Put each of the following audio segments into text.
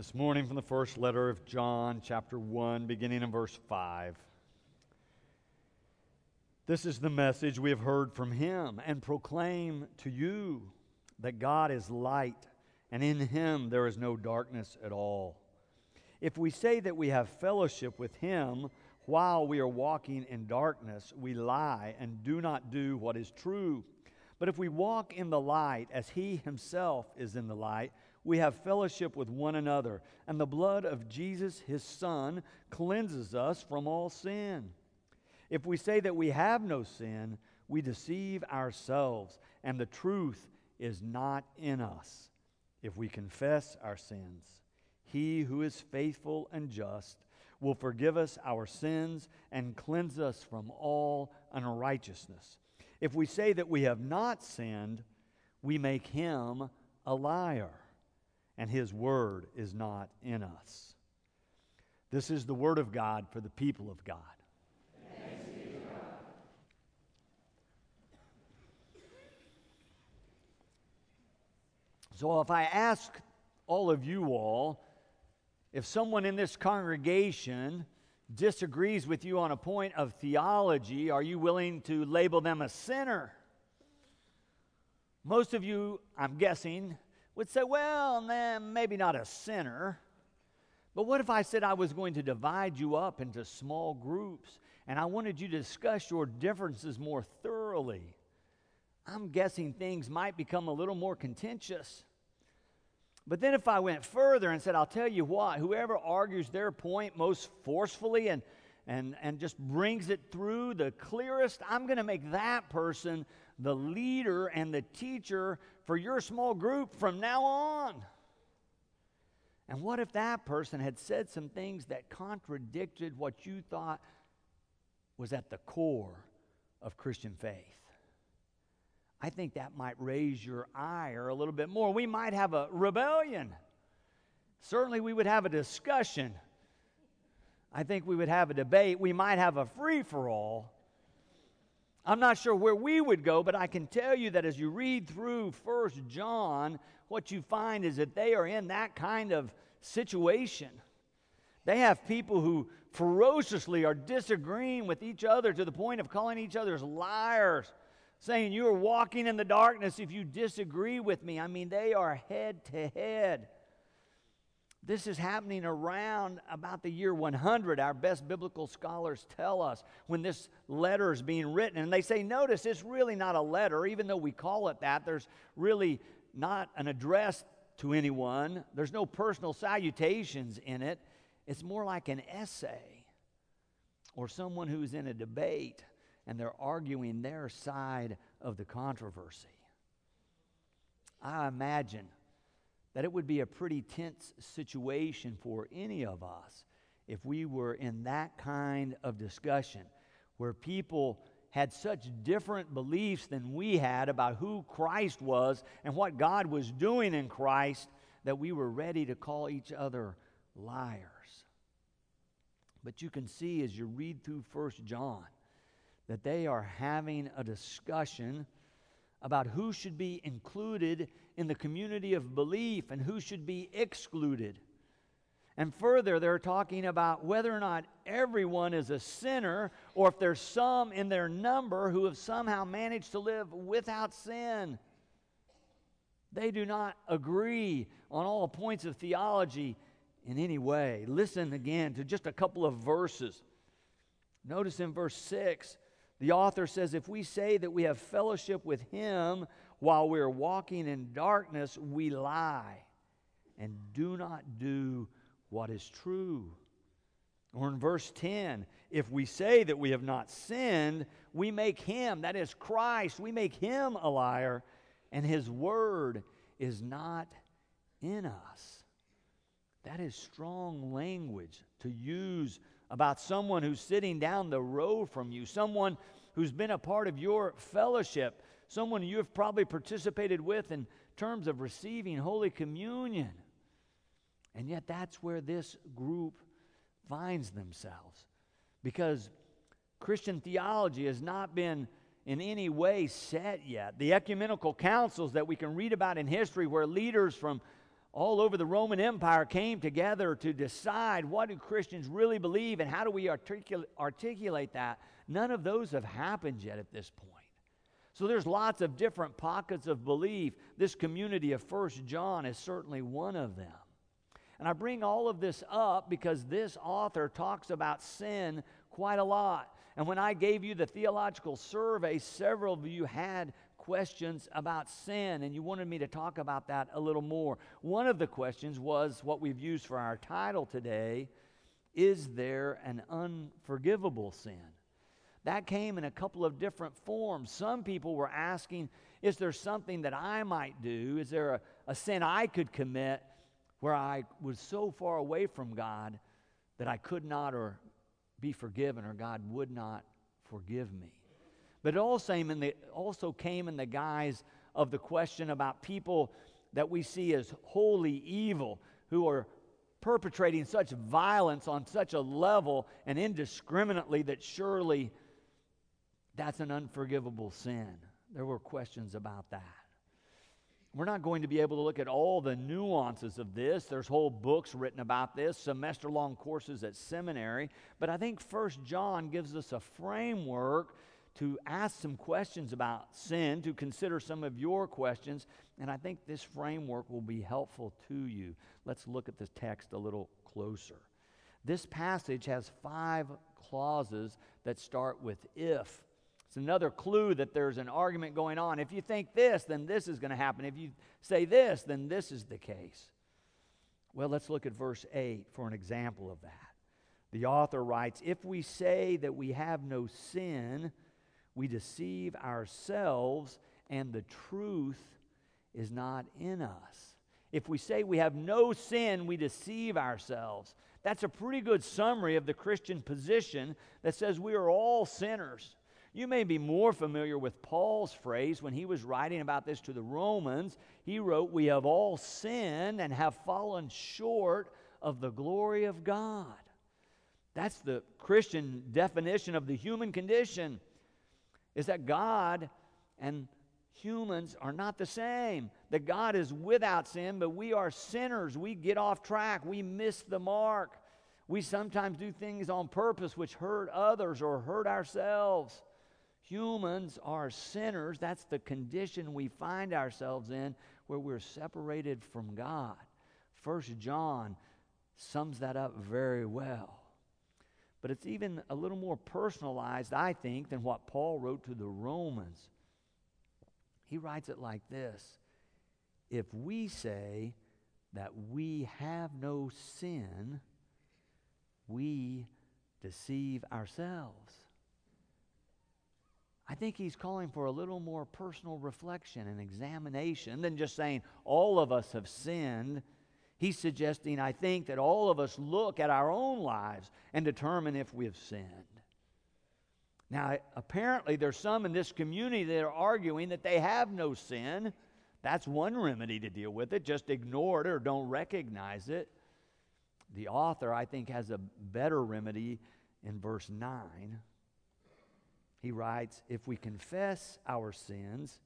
this morning from the first letter of John, chapter 1, beginning in verse 5. This is the message we have heard from him and proclaim to you that God is light, and in him there is no darkness at all. If we say that we have fellowship with him while we are walking in darkness, we lie and do not do what is true. But if we walk in the light as he himself is in the light, we have fellowship with one another, and the blood of Jesus, his Son, cleanses us from all sin. If we say that we have no sin, we deceive ourselves, and the truth is not in us. If we confess our sins, he who is faithful and just will forgive us our sins and cleanse us from all unrighteousness. If we say that we have not sinned, we make him a liar and his word is not in us. This is the word of God for the people of God. So, if I ask all of you all, if someone in this congregation disagrees with you on a point of theology, are you willing to label them a sinner? Most of you, I'm guessing, would say, well, maybe not a sinner. But what if I said I was going to divide you up into small groups and I wanted you to discuss your differences more thoroughly? I'm guessing things might become a little more contentious. But then if I went further and said, I'll tell you what, whoever argues their point most forcefully and, and, and just brings it through the clearest, I'm going to make that person the leader and the teacher for your small group from now on. And what if that person had said some things that contradicted what you thought was at the core of Christian faith? I think that might raise your ire a little bit more. We might have a rebellion. Certainly, we would have a discussion. I think we would have a debate. We might have a free for all. I'm not sure where we would go, but I can tell you that as you read through First John, what you find is that they are in that kind of situation. They have people who ferociously are disagreeing with each other to the point of calling each other's liars, saying, You are walking in the darkness if you disagree with me. I mean, they are head to head. This is happening around about the year 100, our best biblical scholars tell us, when this letter is being written. And they say, notice it's really not a letter, even though we call it that. There's really not an address to anyone, there's no personal salutations in it. It's more like an essay or someone who's in a debate and they're arguing their side of the controversy. I imagine that it would be a pretty tense situation for any of us if we were in that kind of discussion where people had such different beliefs than we had about who Christ was and what God was doing in Christ that we were ready to call each other liars. But you can see as you read through First John that they are having a discussion about who should be included in the community of belief and who should be excluded. And further, they're talking about whether or not everyone is a sinner or if there's some in their number who have somehow managed to live without sin. They do not agree on all points of theology in any way. Listen again to just a couple of verses. Notice in verse 6 the author says, If we say that we have fellowship with him while we're walking in darkness, we lie and do not do what is true. Or in verse 10, if we say that we have not sinned, we make him, that is Christ, we make him a liar, and his word is not in us. That is strong language to use about someone who's sitting down the road from you, someone who's been a part of your fellowship, someone you have probably participated with in terms of receiving Holy Communion. And yet, that's where this group finds themselves. Because Christian theology has not been in any way set yet. The ecumenical councils that we can read about in history, where leaders from all over the Roman Empire came together to decide what do Christians really believe and how do we articul- articulate that. None of those have happened yet at this point. So there's lots of different pockets of belief. This community of First John is certainly one of them. And I bring all of this up because this author talks about sin quite a lot. And when I gave you the theological survey, several of you had questions about sin, and you wanted me to talk about that a little more. One of the questions was what we've used for our title today Is there an unforgivable sin? That came in a couple of different forms. Some people were asking, Is there something that I might do? Is there a, a sin I could commit where I was so far away from God that I could not or be forgiven or God would not forgive me? But it also came, in the, also came in the guise of the question about people that we see as wholly evil who are perpetrating such violence on such a level and indiscriminately that surely that's an unforgivable sin. There were questions about that. We're not going to be able to look at all the nuances of this. There's whole books written about this, semester long courses at seminary. But I think First John gives us a framework to ask some questions about sin, to consider some of your questions, and I think this framework will be helpful to you. Let's look at this text a little closer. This passage has five clauses that start with if. It's another clue that there's an argument going on. If you think this, then this is going to happen. If you say this, then this is the case. Well, let's look at verse 8 for an example of that. The author writes If we say that we have no sin, we deceive ourselves, and the truth is not in us. If we say we have no sin, we deceive ourselves. That's a pretty good summary of the Christian position that says we are all sinners. You may be more familiar with Paul's phrase when he was writing about this to the Romans. He wrote, We have all sinned and have fallen short of the glory of God. That's the Christian definition of the human condition is that God and humans are not the same. That God is without sin, but we are sinners. We get off track, we miss the mark. We sometimes do things on purpose which hurt others or hurt ourselves. Humans are sinners. That's the condition we find ourselves in where we're separated from God. First John sums that up very well. But it's even a little more personalized, I think, than what Paul wrote to the Romans. He writes it like this If we say that we have no sin, we deceive ourselves. I think he's calling for a little more personal reflection and examination than just saying all of us have sinned He's suggesting, I think, that all of us look at our own lives and determine if we have sinned. Now, apparently, there's some in this community that are arguing that they have no sin. That's one remedy to deal with it. Just ignore it or don't recognize it. The author, I think, has a better remedy in verse 9. He writes, If we confess our sins,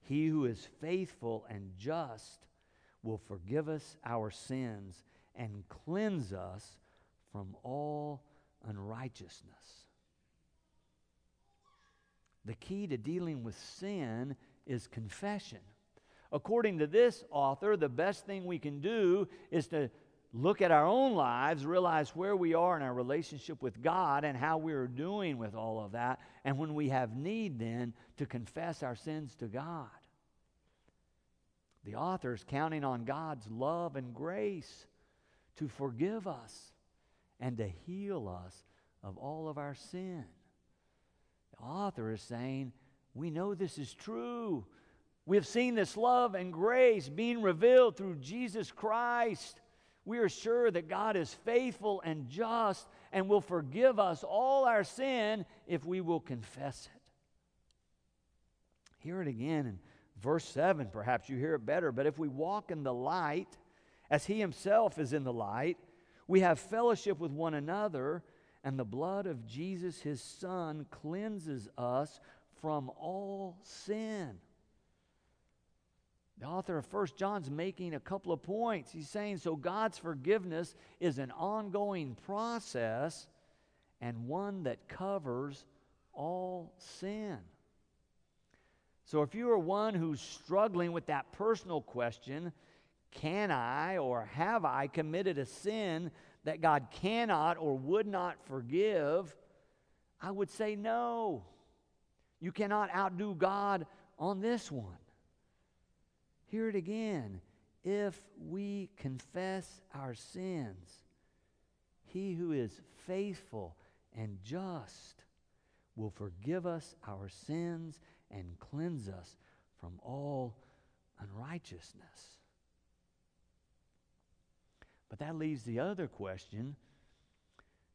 he who is faithful and just will forgive us our sins and cleanse us from all unrighteousness. The key to dealing with sin is confession. According to this author, the best thing we can do is to look at our own lives, realize where we are in our relationship with God and how we're doing with all of that. And when we have need, then to confess our sins to God. The author is counting on God's love and grace to forgive us and to heal us of all of our sin. The author is saying, We know this is true. We have seen this love and grace being revealed through Jesus Christ. We are sure that God is faithful and just and will forgive us all our sin if we will confess it. Hear it again in Verse 7, perhaps you hear it better. But if we walk in the light, as he himself is in the light, we have fellowship with one another, and the blood of Jesus, his son, cleanses us from all sin. The author of First John's making a couple of points. He's saying so God's forgiveness is an ongoing process and one that covers all sin. So if you are one who's struggling with that personal question, can I or have I committed a sin that God cannot or would not forgive? I would say no. You cannot outdo God on this one. Hear it again. If we confess our sins, he who is faithful and just will forgive us our sins and cleanse us from all unrighteousness. But that leaves the other question,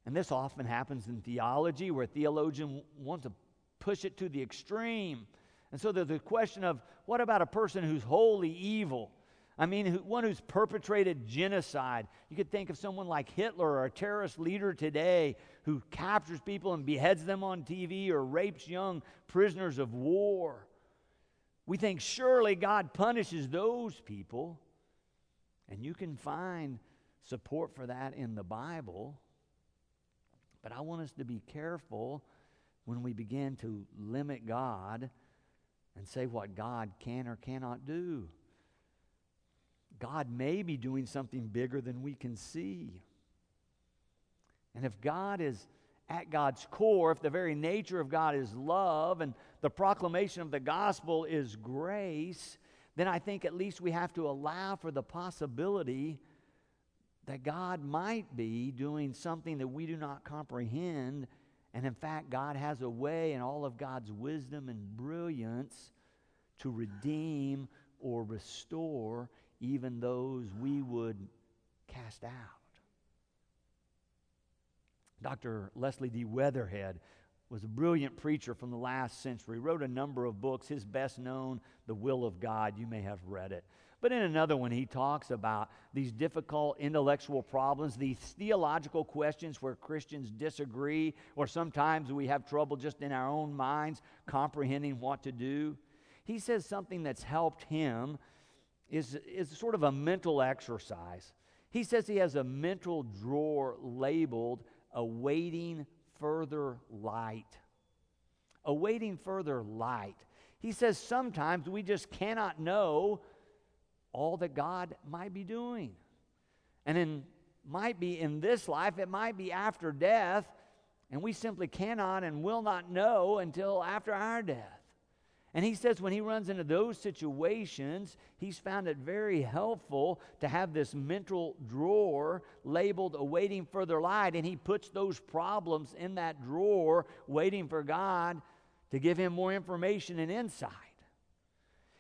and this often happens in theology where theologians want to push it to the extreme. And so there's the question of what about a person who's wholly evil? I mean, one who's perpetrated genocide. You could think of someone like Hitler or a terrorist leader today who captures people and beheads them on TV or rapes young prisoners of war. We think surely God punishes those people. And you can find support for that in the Bible. But I want us to be careful when we begin to limit God and say what God can or cannot do. God may be doing something bigger than we can see. And if God is at God's core, if the very nature of God is love and the proclamation of the gospel is grace, then I think at least we have to allow for the possibility that God might be doing something that we do not comprehend. And in fact, God has a way in all of God's wisdom and brilliance to redeem or restore even those we would cast out. Dr. Leslie D. Weatherhead was a brilliant preacher from the last century, wrote a number of books. His best known, The Will of God. You may have read it. But in another one, he talks about these difficult intellectual problems, these theological questions where Christians disagree, or sometimes we have trouble just in our own minds comprehending what to do. He says something that's helped him is, is sort of a mental exercise. He says he has a mental drawer labeled awaiting further light. Awaiting further light. He says sometimes we just cannot know all that God might be doing. And in might be in this life, it might be after death, and we simply cannot and will not know until after our death. And he says when he runs into those situations, he's found it very helpful to have this mental drawer labeled awaiting further light. And he puts those problems in that drawer, waiting for God to give him more information and insight.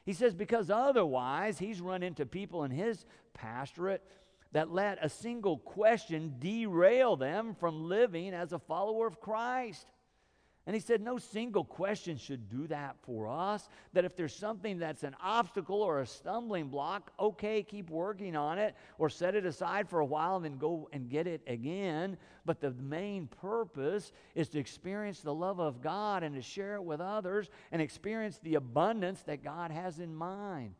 He says because otherwise he's run into people in his pastorate that let a single question derail them from living as a follower of Christ. And he said, No single question should do that for us. That if there's something that's an obstacle or a stumbling block, okay, keep working on it or set it aside for a while and then go and get it again. But the main purpose is to experience the love of God and to share it with others and experience the abundance that God has in mind.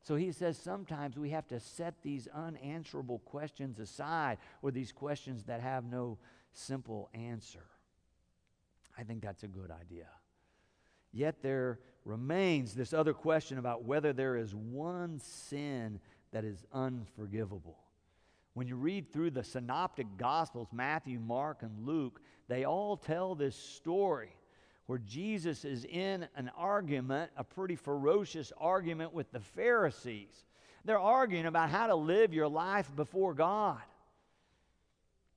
So he says sometimes we have to set these unanswerable questions aside or these questions that have no simple answer. I think that's a good idea. Yet there remains this other question about whether there is one sin that is unforgivable. When you read through the synoptic gospels, Matthew, Mark, and Luke, they all tell this story where Jesus is in an argument, a pretty ferocious argument with the Pharisees. They're arguing about how to live your life before God.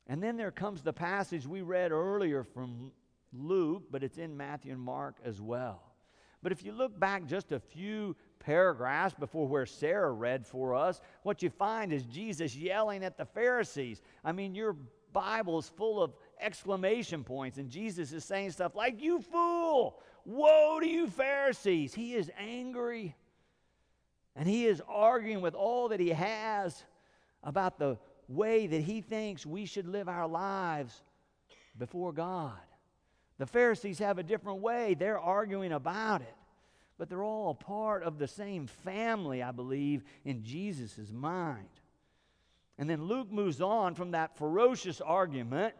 And then there comes the passage we read earlier from Luke, but it's in Matthew and Mark as well. But if you look back just a few paragraphs before where Sarah read for us, what you find is Jesus yelling at the Pharisees. I mean, your Bible is full of exclamation points, and Jesus is saying stuff like, You fool! Woe to you, Pharisees! He is angry, and he is arguing with all that he has about the way that he thinks we should live our lives before God. The Pharisees have a different way, they're arguing about it. but they're all part of the same family, I believe, in Jesus' mind. And then Luke moves on from that ferocious argument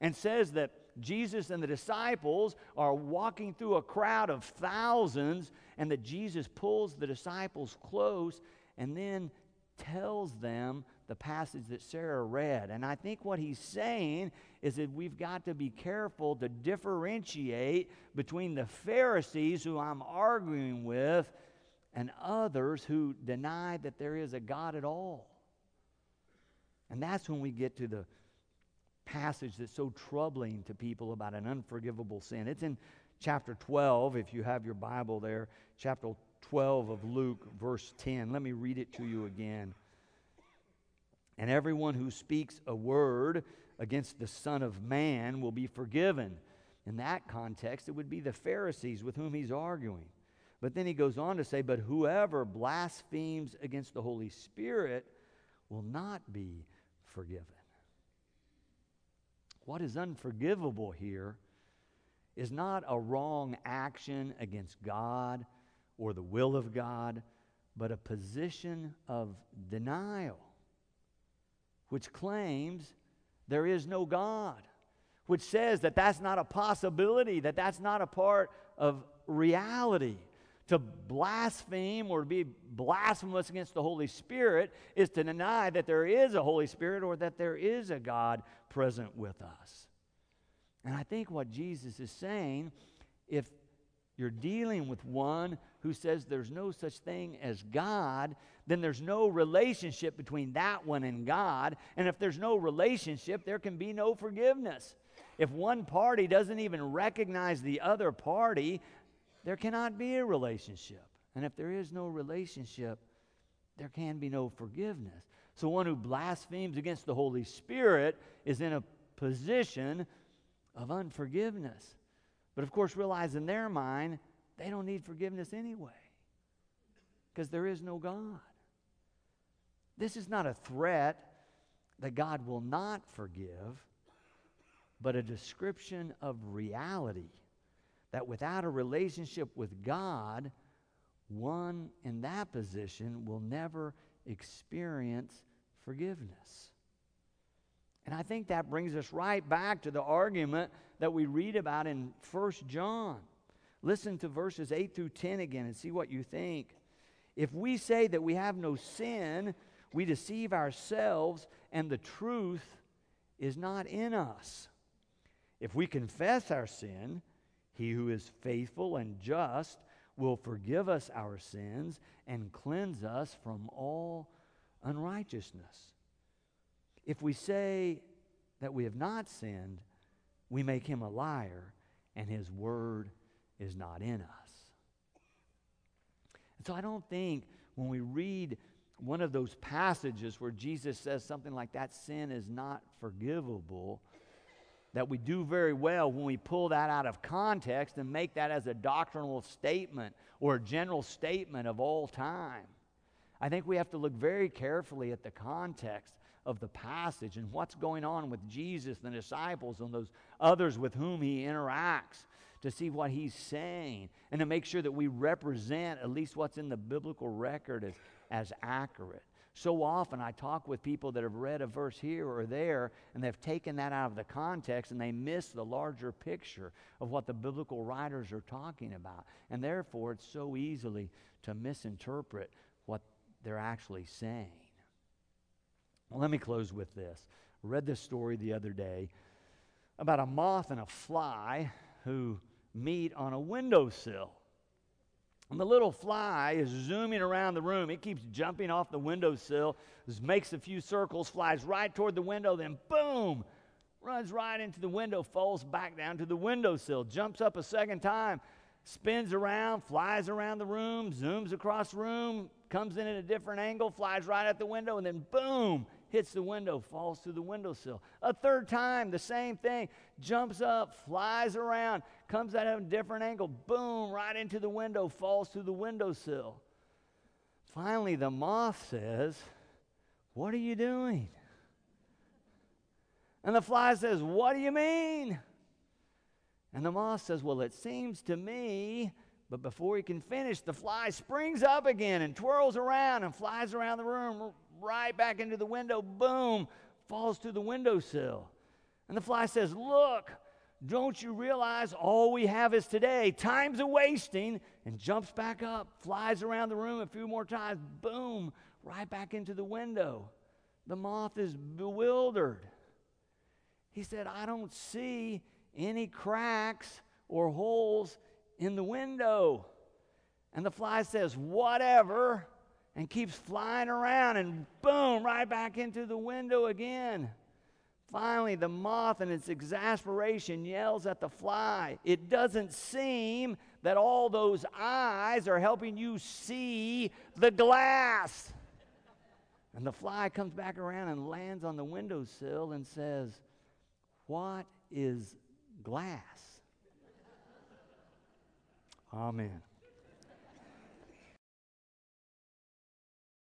and says that Jesus and the disciples are walking through a crowd of thousands, and that Jesus pulls the disciples close and then tells them the passage that Sarah read. And I think what he's saying is that we've got to be careful to differentiate between the Pharisees who I'm arguing with and others who deny that there is a God at all. And that's when we get to the passage that's so troubling to people about an unforgivable sin. It's in chapter 12, if you have your Bible there, chapter 12 of Luke, verse 10. Let me read it to you again. And everyone who speaks a word against the Son of Man will be forgiven. In that context, it would be the Pharisees with whom he's arguing. But then he goes on to say, But whoever blasphemes against the Holy Spirit will not be forgiven. What is unforgivable here is not a wrong action against God or the will of God, but a position of denial which claims there is no God, which says that that's not a possibility, that that's not a part of reality. To blaspheme or to be blasphemous against the Holy Spirit is to deny that there is a Holy Spirit or that there is a God present with us. And I think what Jesus is saying, if you're dealing with one who says there's no such thing as God, then there's no relationship between that one and God. And if there's no relationship, there can be no forgiveness. If one party doesn't even recognize the other party, there cannot be a relationship. And if there is no relationship, there can be no forgiveness. So one who blasphemes against the Holy Spirit is in a position of unforgiveness. But of course, realize in their mind, they don't need forgiveness anyway because there is no God. This is not a threat that God will not forgive, but a description of reality that without a relationship with God, one in that position will never experience forgiveness. And I think that brings us right back to the argument that we read about in 1 John. Listen to verses 8 through 10 again and see what you think. If we say that we have no sin, we deceive ourselves and the truth is not in us. If we confess our sin, he who is faithful and just will forgive us our sins and cleanse us from all unrighteousness. If we say that we have not sinned, we make him a liar, and his word is not in us. And so I don't think when we read one of those passages where Jesus says something like that sin is not forgivable, that we do very well when we pull that out of context and make that as a doctrinal statement or a general statement of all time. I think we have to look very carefully at the context of the passage and what's going on with Jesus, the disciples, and those others with whom he interacts to see what he's saying and to make sure that we represent at least what's in the biblical record as, as accurate. So often I talk with people that have read a verse here or there and they've taken that out of the context and they miss the larger picture of what the biblical writers are talking about. And therefore, it's so easily to misinterpret what they're actually saying. Let me close with this. I read this story the other day about a moth and a fly who meet on a windowsill. And the little fly is zooming around the room. It keeps jumping off the windowsill, makes a few circles, flies right toward the window, then boom, runs right into the window, falls back down to the windowsill, jumps up a second time, spins around, flies around the room, zooms across the room, comes in at a different angle, flies right at the window, and then boom, hits the window, falls through the windowsill. A third time, the same thing, jumps up, flies around, comes out at a different angle, boom, right into the window, falls through the windowsill. Finally, the moth says, What are you doing? And the fly says, What do you mean? And the moth says, Well, it seems to me But before he can finish, the fly springs up again and twirls around and flies around the room right back into the window. Boom, falls to the windowsill. And the fly says, Look, don't you realize all we have is today? Time's a wasting. And jumps back up, flies around the room a few more times. Boom, right back into the window. The moth is bewildered. He said, I don't see any cracks or holes in the window. And the fly says, Whatever, and keeps flying around and boom, right back into the window again. Finally, the moth, in its exasperation, yells at the fly. It doesn't seem that all those eyes are helping you see the glass. And the fly comes back around and lands on the windowsill and says, What is glass? Amen.